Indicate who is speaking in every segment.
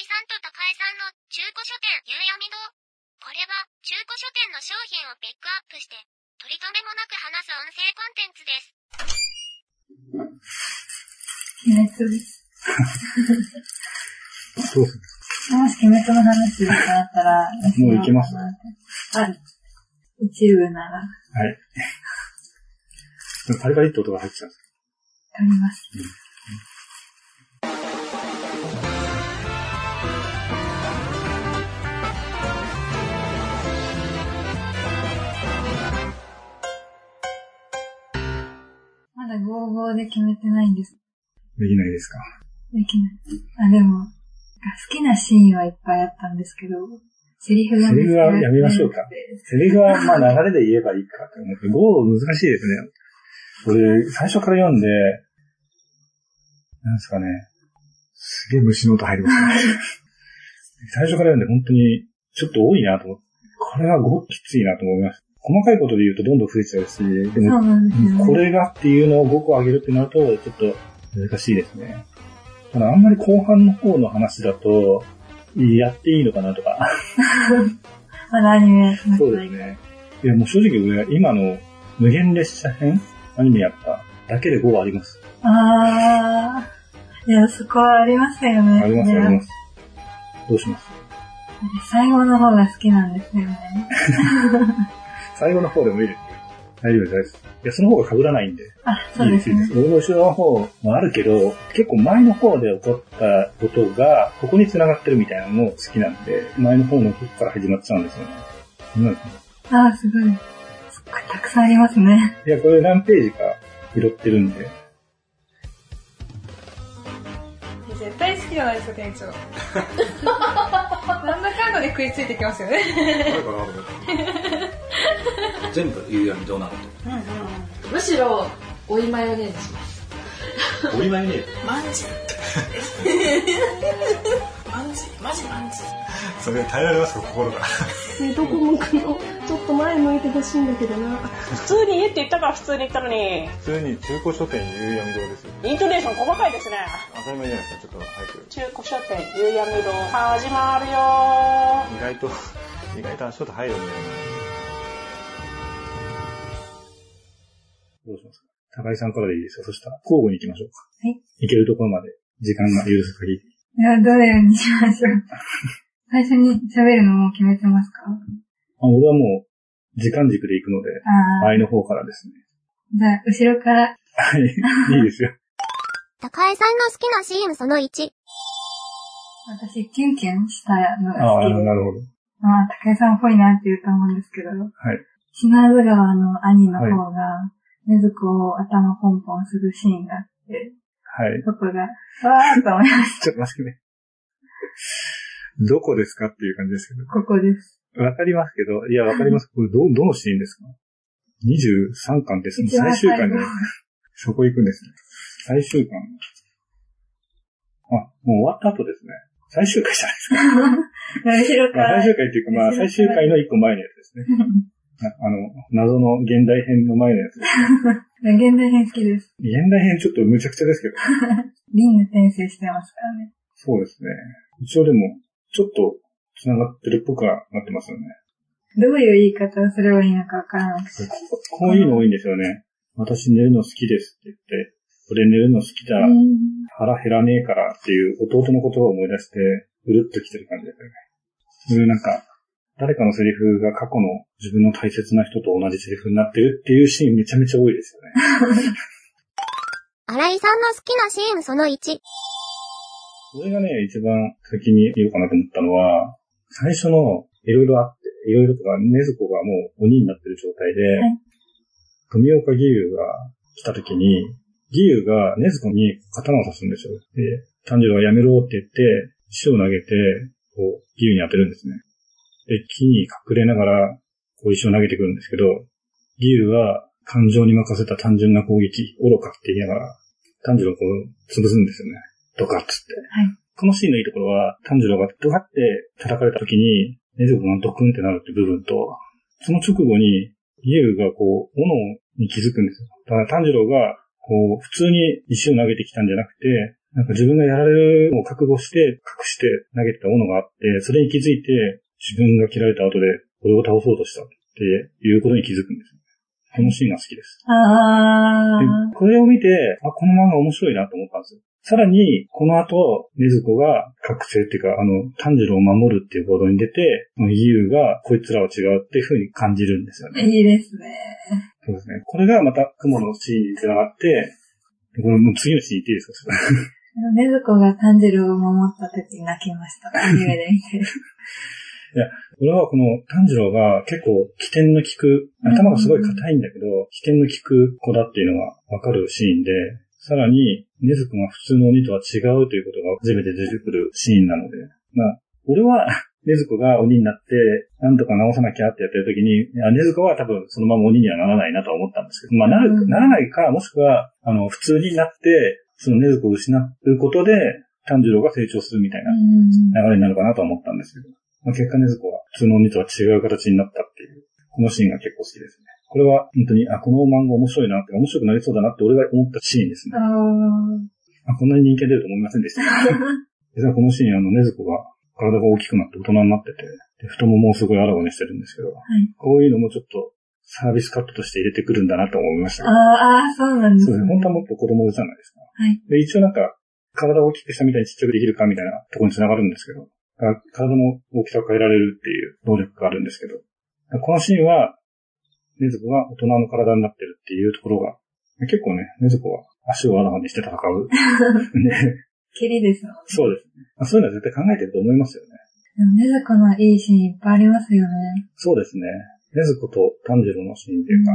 Speaker 1: 井さんと高井さんの中古書店夕闇堂。これは中古書店の商品をピックアップして、取り留めもなく話す音声コンテンツです。
Speaker 2: 鬼滅です。
Speaker 3: そう。
Speaker 2: もし鬼滅の話だったら、
Speaker 3: もう行けます
Speaker 2: あ、一部なら。は
Speaker 3: い。パリパリって音が入ってたんです
Speaker 2: あります。うんだ55で決めてないんです。
Speaker 3: できないですか？
Speaker 2: できない。あ、でも、好きなシーンはいっぱいあったんですけど、セリフが
Speaker 3: セリフはやめましょうか。セリフはまあ流れで言えばいいかと思って、ゴール難しいですね。これ、最初から読んで、なんですかね、すげえ虫の音入りますね。最初から読んで本当にちょっと多いなと思って、これはごっきついなと思います。細かいことで言うとどんどん増えちゃうし、でも、ね、これがっていうのを5個上げるってなると、ちょっと難しいですね。ただあんまり後半の方の話だと、やっていいのかなとか。
Speaker 2: まだアニメ。
Speaker 3: そうですね。いや、もう正直俺、今の無限列車編アニメやっただけで5あります。
Speaker 2: あー。いや、そこはありますよね。
Speaker 3: あります、あります。どうします？
Speaker 2: 最後の方が好きなんですよね。
Speaker 3: 最後の方でもいいですよ。大丈夫です。いや、その方が被らないんで。
Speaker 2: あ、そうですね。
Speaker 3: 僕の後ろの方もあるけど、結構前の方で起こったことが、ここに繋がってるみたいなのも好きなんで、前の方の時から始まっちゃうんですよね。そんなんですね。
Speaker 2: あすごい。そっか、たくさんありますね。
Speaker 3: いや、これ何ページか拾ってるんで。
Speaker 4: 絶対好きじゃないですか、店長。なんだかんだで食いついてきますよね。
Speaker 5: 全部夕闇どうなると。うんうん
Speaker 4: むしろ、追いマヨネーズします。
Speaker 5: 追いマヨネーズ？
Speaker 4: マンジ。マンジ、マジマンジ。
Speaker 3: それ耐えられますか、心が。
Speaker 4: ね、どこ向くのちょっと前向いてほしいんだけどな。
Speaker 6: 普通に家って言ったから普通に言ったのに。
Speaker 3: 普通に中古書店夕闇堂ですよ。
Speaker 6: イントネーション細かいですね。
Speaker 3: 当たり前じゃないですか、ちょっと早く。
Speaker 6: 中古書店夕闇堂始まるよ
Speaker 3: 意外と、意外と足音入るんだよな。どうしますか？高井さんからでいいですか？そしたら交互に行きましょうか。
Speaker 2: はい。
Speaker 3: 行けるところまで時間が許す限り。
Speaker 2: いや、どれにしましょう？最初に喋るのも決めてますか？あ
Speaker 3: 俺はもう、時間軸で行くので、前の方からですね。
Speaker 2: じゃあ、後ろから。
Speaker 3: はい、いいですよ。
Speaker 1: 高井さんの好きなシーンその1。
Speaker 2: 私、キュンキュンしたのが好き
Speaker 3: で。ああ、なるほど。
Speaker 2: まあ、高井さんっぽいなって言うと思うんですけど。はい。
Speaker 3: 島
Speaker 2: 津川の兄の方が、ねずこを頭ポンポンするシーンがあって、
Speaker 3: はい。
Speaker 2: そこが、わーっと思いまし
Speaker 3: た。ちょっと待ってね。どこですかっていう感じですけど。
Speaker 2: ここです。
Speaker 3: わかりますけど、いや、わかります。これ、ど、どのシーンですか ?23 巻ですね。最終巻で、そこ行くんですね。最終巻。あ、もう終わった後ですね。最終回じゃないですか。
Speaker 2: 後ろから。
Speaker 3: 最終回っていうか、まあ、最終回の一個前のやつですね。あの、謎の現代編の前のやつです、
Speaker 2: ね。現代編好きです。
Speaker 3: 現代編ちょっと無茶苦茶ですけど。
Speaker 2: リング転生してますからね。
Speaker 3: そうですね。一応でも、ちょっと繋がってるっぽくはなってますよね。
Speaker 2: どういう言い方をすればいいのかわからなくて。
Speaker 3: こういうの多いんですよね。私寝るの好きですって言って、俺寝るの好きだ、腹減らねえからっていう弟のことを思い出して、うるっと来てる感じですよね。そういうなんか、誰かのセリフが過去の自分の大切な人と同じセリフになってるっていうシーンめちゃめちゃ多いですよね。
Speaker 1: 新井さんの好きなシーンその1。
Speaker 3: それがね、一番先に言おうかなと思ったのは、最初のいろいろあって、いろいろとか、ねずこがもう鬼になってる状態で、はい、富岡義勇が来た時に、義勇がねずこに刀を刺すんですよ。で、炭治郎はやめろって言って、石を投げて、こう、義勇に当てるんですね。で、木に隠れながら、こう石を投げてくるんですけど、義勇は感情に任せた単純な攻撃、愚かって言いながら、炭治郎をこう潰すんですよね。ドカッつって。
Speaker 2: はい。
Speaker 3: このシーンのいいところは、炭治郎がドカって叩かれた時に、ネズコがドクンってなるって部分と、その直後に、義勇がこう、斧に気づくんですよ。だから炭治郎が、こう、普通に石を投げてきたんじゃなくて、なんか自分がやられるのを覚悟して、隠して投げてたものがあって、それに気づいて、自分が切られた後で、これを倒そうとしたっていうことに気づくんですよ。このシーンが好きです。
Speaker 2: あ
Speaker 3: で
Speaker 2: ー。
Speaker 3: これを見て、あ、この漫画面白いなと思ったんですよ。さらに、この後、禰豆子が覚醒っていうか、あの、炭治郎を守るっていう行動に出て、義勇がこいつらは違うっていう風に感じるんですよね。
Speaker 2: いいですね。
Speaker 3: そうですね。これがまた雲のシーンにつながって、これもう次のシーン言っていいですか？
Speaker 2: ねずこが炭治郎を守った時泣きました。アニメで見て。
Speaker 3: 俺はこの炭治郎が結構起点の効く、頭がすごい硬いんだけど、起点の効く子だっていうのがわかるシーンで、さらに、禰豆子が普通の鬼とは違うということが初めて出てくるシーンなので、まあ、俺は、禰豆子が鬼になって、なんとか直さなきゃってやってる時に、いや禰豆子は多分そのまま鬼にはならないなとは思ったんですけど、まあ、なる、
Speaker 2: うん。
Speaker 3: ならないか、もしくは、あの、普通になって、その禰豆子を失うことで、炭治郎が成長するみたいな
Speaker 2: うん。
Speaker 3: 流れになるかなとは思ったんですけど、まあ、結果ねずこは普通の鬼とは違う形になったっていう、このシーンが結構好きですね。これは本当に、あ、この漫画面白いなって、面白くなりそうだなって俺が思ったシーンですね。
Speaker 2: あー。
Speaker 3: あこんなに人気が出ると思いませんでした。実はこのシーン、あの、ねずこが体が大きくなって大人になってて、で太ももをすごいあらわにしてるんですけど、
Speaker 2: い
Speaker 3: こういうのもちょっとサービスカットとして入れてくるんだなと思いました。
Speaker 2: あー、あーそうなんです
Speaker 3: そうですね。本当はもっと子供じゃないですか。
Speaker 2: はい。
Speaker 3: で、一応なんか、体を大きくしたみたいにちっちゃくできるかみたいなところに繋がるんですけど、あ体の大きさを変えられるっていう能力があるんですけど、このシーンは、ネズコが大人の体になってるっていうところが、結構ね、ネズコは足をあらわにして戦う。ね、
Speaker 2: 蹴りですもんね。
Speaker 3: そうですね。あそういうのは絶対考えてると思いますよね。
Speaker 2: でもねずこのいいシーンいっぱいありますよね。
Speaker 3: そうですね。ネズコと炭治郎のシーンっていうか、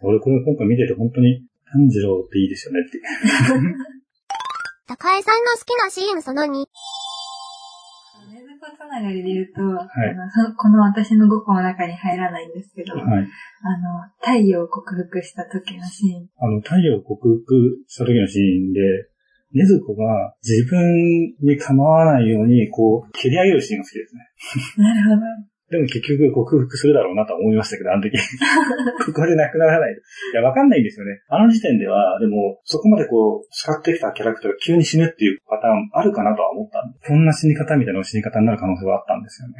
Speaker 3: 俺これ今回見てて本当に炭治郎っていいですよねっていう。
Speaker 1: 高江さんの好きなシーンその2。
Speaker 2: ねずこつながりで言うと、
Speaker 3: い
Speaker 2: あのそこの私の5個の中に入らないんですけど、
Speaker 3: はい。
Speaker 2: あの、太陽を克服した時のシーン。
Speaker 3: あの、太陽を克服した時のシーンで、ネズコが自分に構わないように、こう、蹴り上げるシーンが好きですね。
Speaker 2: なるほど。
Speaker 3: でも結局克服するだろうなとは思いましたけど、あの時。ここでなくならない。いや、わかんないんですよね。あの時点では、でも、そこまでこう、使ってきたキャラクターが急に死ぬっていうパターンあるかなとは思ったんで、こんな死に方みたいな死に方になる可能性はあったんですよね。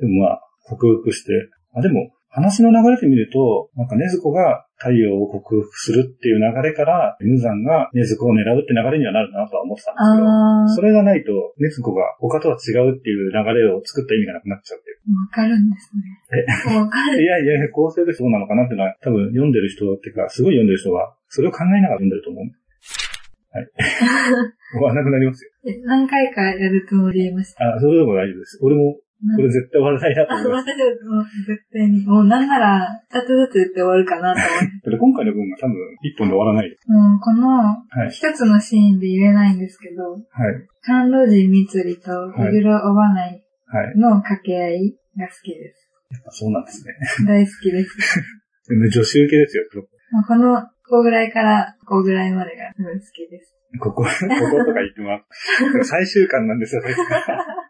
Speaker 3: でもまあ、克服して、あ、でも、話の流れで見ると、なんかネズコが太陽を克服するっていう流れから、無惨がネズコを狙うって流れにはなるなとは思ってたんですけど、
Speaker 2: あ
Speaker 3: それがないと、ネズコが他とは違うっていう流れを作った意味がなくなっちゃうっていう。
Speaker 2: ー、わかるんですね。わかる。
Speaker 3: いやいや、構成としてどうなのかなっていうのは、多分読んでる人っていうか、すごい読んでる人は、それを考えながら読んでると思う。はい。終わらなくなりますよ。
Speaker 2: え何回かやるつもりました。
Speaker 3: あ、それでも大丈夫です。俺も、これ絶対終わらないなと
Speaker 2: あ、
Speaker 3: 思います。
Speaker 2: もう絶対に。もうなんなら、二つずつ言って終わるかなと思って。
Speaker 3: 今回の分が多分一本で終わらないです。
Speaker 2: もうこの
Speaker 3: はい。
Speaker 2: 一つのシーンで言えないんですけど、
Speaker 3: はい。
Speaker 2: 甘露寺みつりと
Speaker 3: はい
Speaker 2: 小黒おばない
Speaker 3: はい。
Speaker 2: の掛け合いが好きです。
Speaker 3: やっぱそうなんですね。
Speaker 2: 大好きです。
Speaker 3: 女子受けですよ。
Speaker 2: この、ここぐらいから、ここぐらいまでが好きです。
Speaker 3: ここ、こことか言ってます。最終巻なんですよ、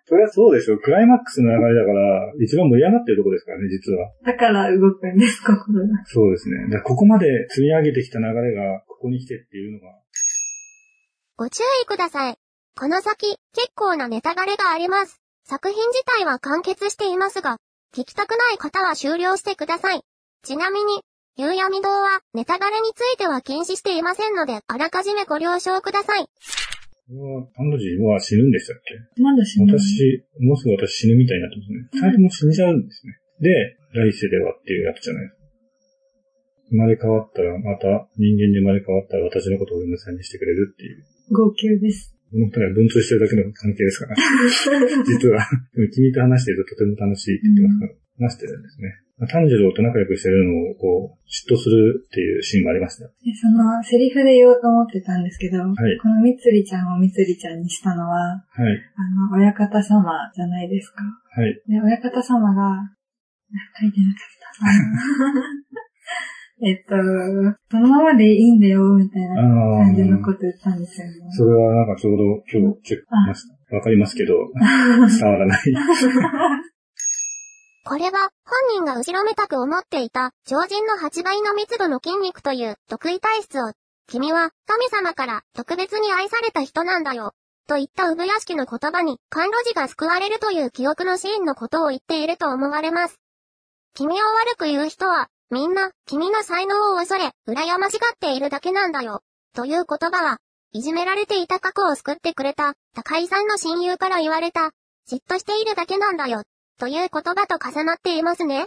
Speaker 3: それはそうでしょう。クライマックスの流れだから、一番盛り上がってるとこですからね、実は。
Speaker 2: だから動くんです、心が。
Speaker 3: そうですね。だここまで積み上げてきた流れが、ここに来てっていうのが、
Speaker 1: ご注意ください。この先、結構なネタバレがあります。作品自体は完結していますが、聞きたくない方は終了してください。ちなみに、夕闇堂はネタバレについては禁止していませんので、あらかじめご了承ください。
Speaker 3: は、タンドジーは死ぬんでしたっけ？
Speaker 2: まだ死ぬ。
Speaker 3: 私、もうすぐ私死ぬみたいになってますね。二人とも死んじゃうんですね。で、来世ではっていうやつじゃないですか。生まれ変わったら、また人間に生まれ変わったら私のことを嫁さんにしてくれるっていう。
Speaker 2: 号泣です。
Speaker 3: この二人は文通してるだけの関係ですから。実は、君と話しているととても楽しいって言ってますから、話してるんですね。まあ炭治郎と仲良くしてるのを、こう、嫉妬するっていうシーンもありましたよ。
Speaker 2: で、その、セリフで言おうと思ってたんですけど、
Speaker 3: い
Speaker 2: このみつりちゃんをみつりちゃんにしたのは、
Speaker 3: はい。
Speaker 2: あの、親方様じゃないですか。
Speaker 3: はい。
Speaker 2: で、親方様が、あ書いてなかった。えっと、そのままでいいんだよ、みたいな
Speaker 3: あ
Speaker 2: 感じの
Speaker 3: あ。
Speaker 2: こと言ったんですよね。
Speaker 3: それはなんかちょうど今日チェックしました。わかりますけど、伝わらない。
Speaker 1: これは、本人が後ろめたく思っていた、常人の8倍の密度の筋肉という、得意体質を、君は神様から特別に愛された人なんだよ。といった産屋敷の言葉に甘露寺が救われるという記憶のシーンのことを言っていると思われます。君を悪く言う人は、みんな、君の才能を恐れ、羨ましがっているだけなんだよ。という言葉は、いじめられていた過去を救ってくれた、高井さんの親友から言われた、嫉妬しているだけなんだよ。という言葉と重なっていますね。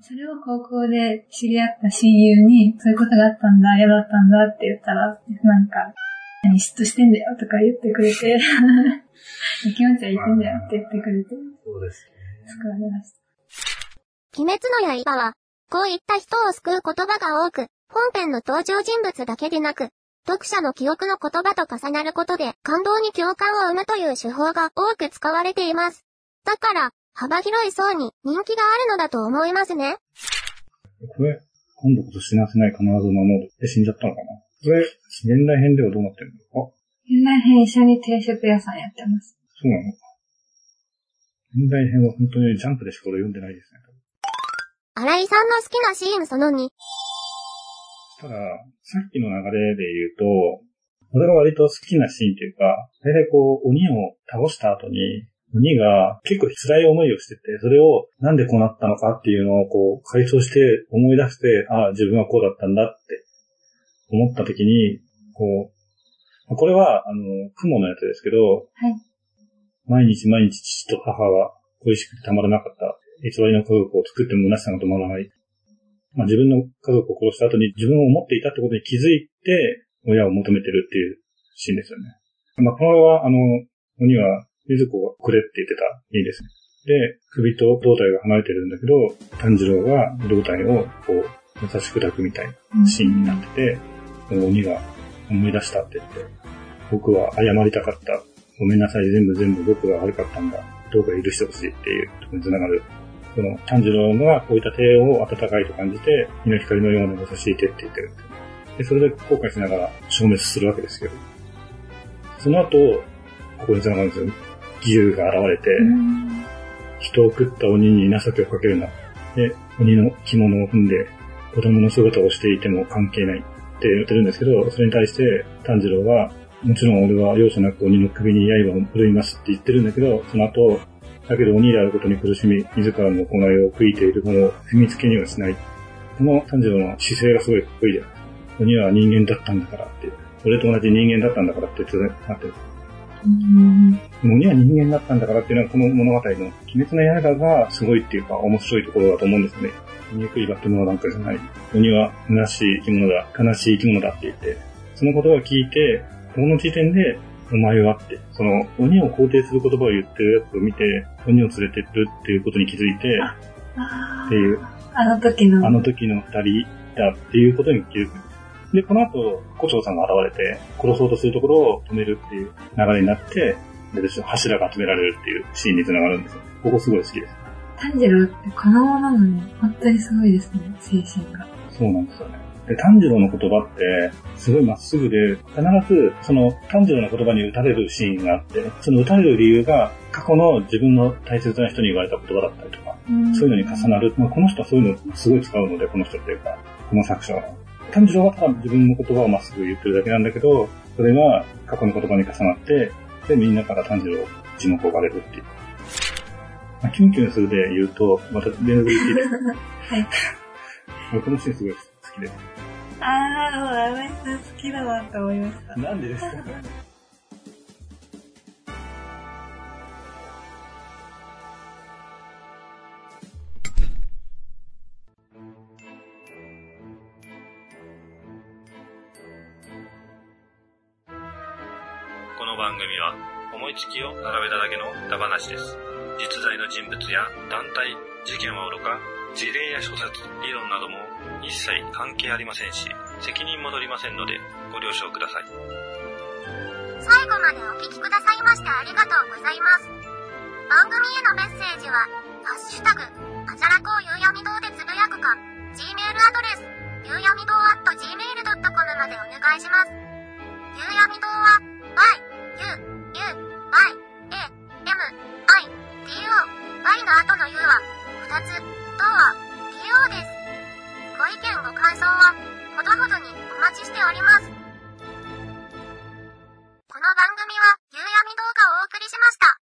Speaker 2: それを高校で知り合った親友に、そういうことがあったんだ、嫌だったんだって言ったら、なんか、何嫉妬してんだよとか言ってくれて、気持ちはいいてんだよって言ってくれて、
Speaker 3: そうです。
Speaker 2: 救われました。
Speaker 1: 鬼滅の刃は、こういった人を救う言葉が多く、本編の登場人物だけでなく、読者の記憶の言葉と重なることで感動に共感を生むという手法が多く使われています。だから、幅広い層に人気があるのだと思いますね。
Speaker 3: これ、今度こそ死なせない必ず守るって死んじゃったのかな？これ、現代編ではどうなってるのあ、
Speaker 2: 現代編一緒に定食屋さんやってます。
Speaker 3: そうなの？か。現代編は本当にジャンプでしか俺読んでないですね。
Speaker 1: 新井さんの好きなシーンその2。
Speaker 3: ただ、さっきの流れで言うと、俺が割と好きなシーンっていうか、大体こう、鬼を倒した後に、鬼が結構辛い思いをしてて、それをなんでこうなったのかっていうのをこう、回想して思い出して、ああ、自分はこうだったんだって思った時に、こう、これは、あの、雲のやつですけど、
Speaker 2: はい。
Speaker 3: 毎日毎日父と母が恋しくてたまらなかった。偽りの家族を作っても虚しさが止まらない。まあ自分の家族を殺した後に自分を思っていたってことに気づいて、親を求めてるっていうシーンですよね。まあこれは、あの、鬼は、ゆず子がくれって言ってたいいですね。で、首と胴体が離れてるんだけど、炭治郎が胴体をこう、優しく抱くみたいなシーンになってて、鬼が思い出したって言って、僕は謝りたかった。ごめんなさい、全部全部僕が悪かったんだ。どうか許してほしいっていうところに繋がる。その、炭治郎が置いた手を温かいと感じて、日の光のような優しい手って言ってる。で、それで後悔しながら消滅するわけですけど。その後、ここに繋がるんですよ。義勇が現れて、人を食った鬼に情けをかけるな。で、鬼の着物を踏んで、子供の姿をしていても関係ないって言ってるんですけど、それに対して炭治郎は、もちろん俺は容赦なく鬼の首に刃を振るいますって言ってるんだけど、その後、だけど鬼であることに苦しみ、自らの行いを悔いているものを踏みつけにはしない。この炭治郎の姿勢がすごいかっこいいで。鬼は人間だったんだからって、俺と同じ人間だったんだからって言ってなってる。
Speaker 2: うん。
Speaker 3: 鬼は人間だったんだからっていうのはこの物語の鬼滅の刃がすごいっていうか面白いところだと思うんですよね。醜いバットモノなんかじゃない。鬼は虚しい生き物だ、悲しい生き物だって言って、その言葉を聞いて、この時点で、お前はって、その鬼を肯定する言葉を言ってるやつを見て、鬼を連れてるっていうことに気づいて、
Speaker 2: あ
Speaker 3: っていう、
Speaker 2: あの時の。
Speaker 3: あの時の二人だっていうことに気づく。で、この後、胡蝶さんが現れて、殺そうとするところを止めるっていう流れになって、柱が集められるっていうシーンにつながるんですよ。ここすごい好きです。
Speaker 2: 炭治郎って子供なのに、本当にすごいですね、精神が。
Speaker 3: そうなんですよね。で、炭治郎の言葉って、すごいまっすぐで、必ず、その炭治郎の言葉に打たれるシーンがあって、その打たれる理由が、過去の自分の大切な人に言われた言葉だったりとか、そういうのに重なる。まあ、この人はそういうのすごい使うので、この人っていうか、この作者は。炭治郎は自分の言葉をまっすぐ言ってるだけなんだけど、それが過去の言葉に重なって、で、みんなから炭治郎を一目置かれるっていう。まあ、キュンキュンするで言うと、また連続で聞いて。
Speaker 2: はい。
Speaker 3: このシーンすごい好きです。
Speaker 2: ああ、荒井さん好きだなと思いました。
Speaker 3: なんでですか？
Speaker 7: この番組は思いつきを並べただけの歌話です。実在の人物や団体、事件はおろか、事例や諸説、理論なども一切関係ありませんし、責任も取りませんのでご了承ください。
Speaker 1: 最後までお聞きくださいましてありがとうございます。番組へのメッセージは、ハッシュタグ、あじゃらこうゆうやみ堂でつぶやくか、Gmail アドレス、ゆうやみ堂 at gmail.com までお願いします。ゆうやみ堂は、y, u, u, y, a, m, i, d, o, y の後の u は、2つ、とは、do です。ご意見ご感想は、ほどほどにお待ちしております。この番組は、夕闇動画をお送りしました。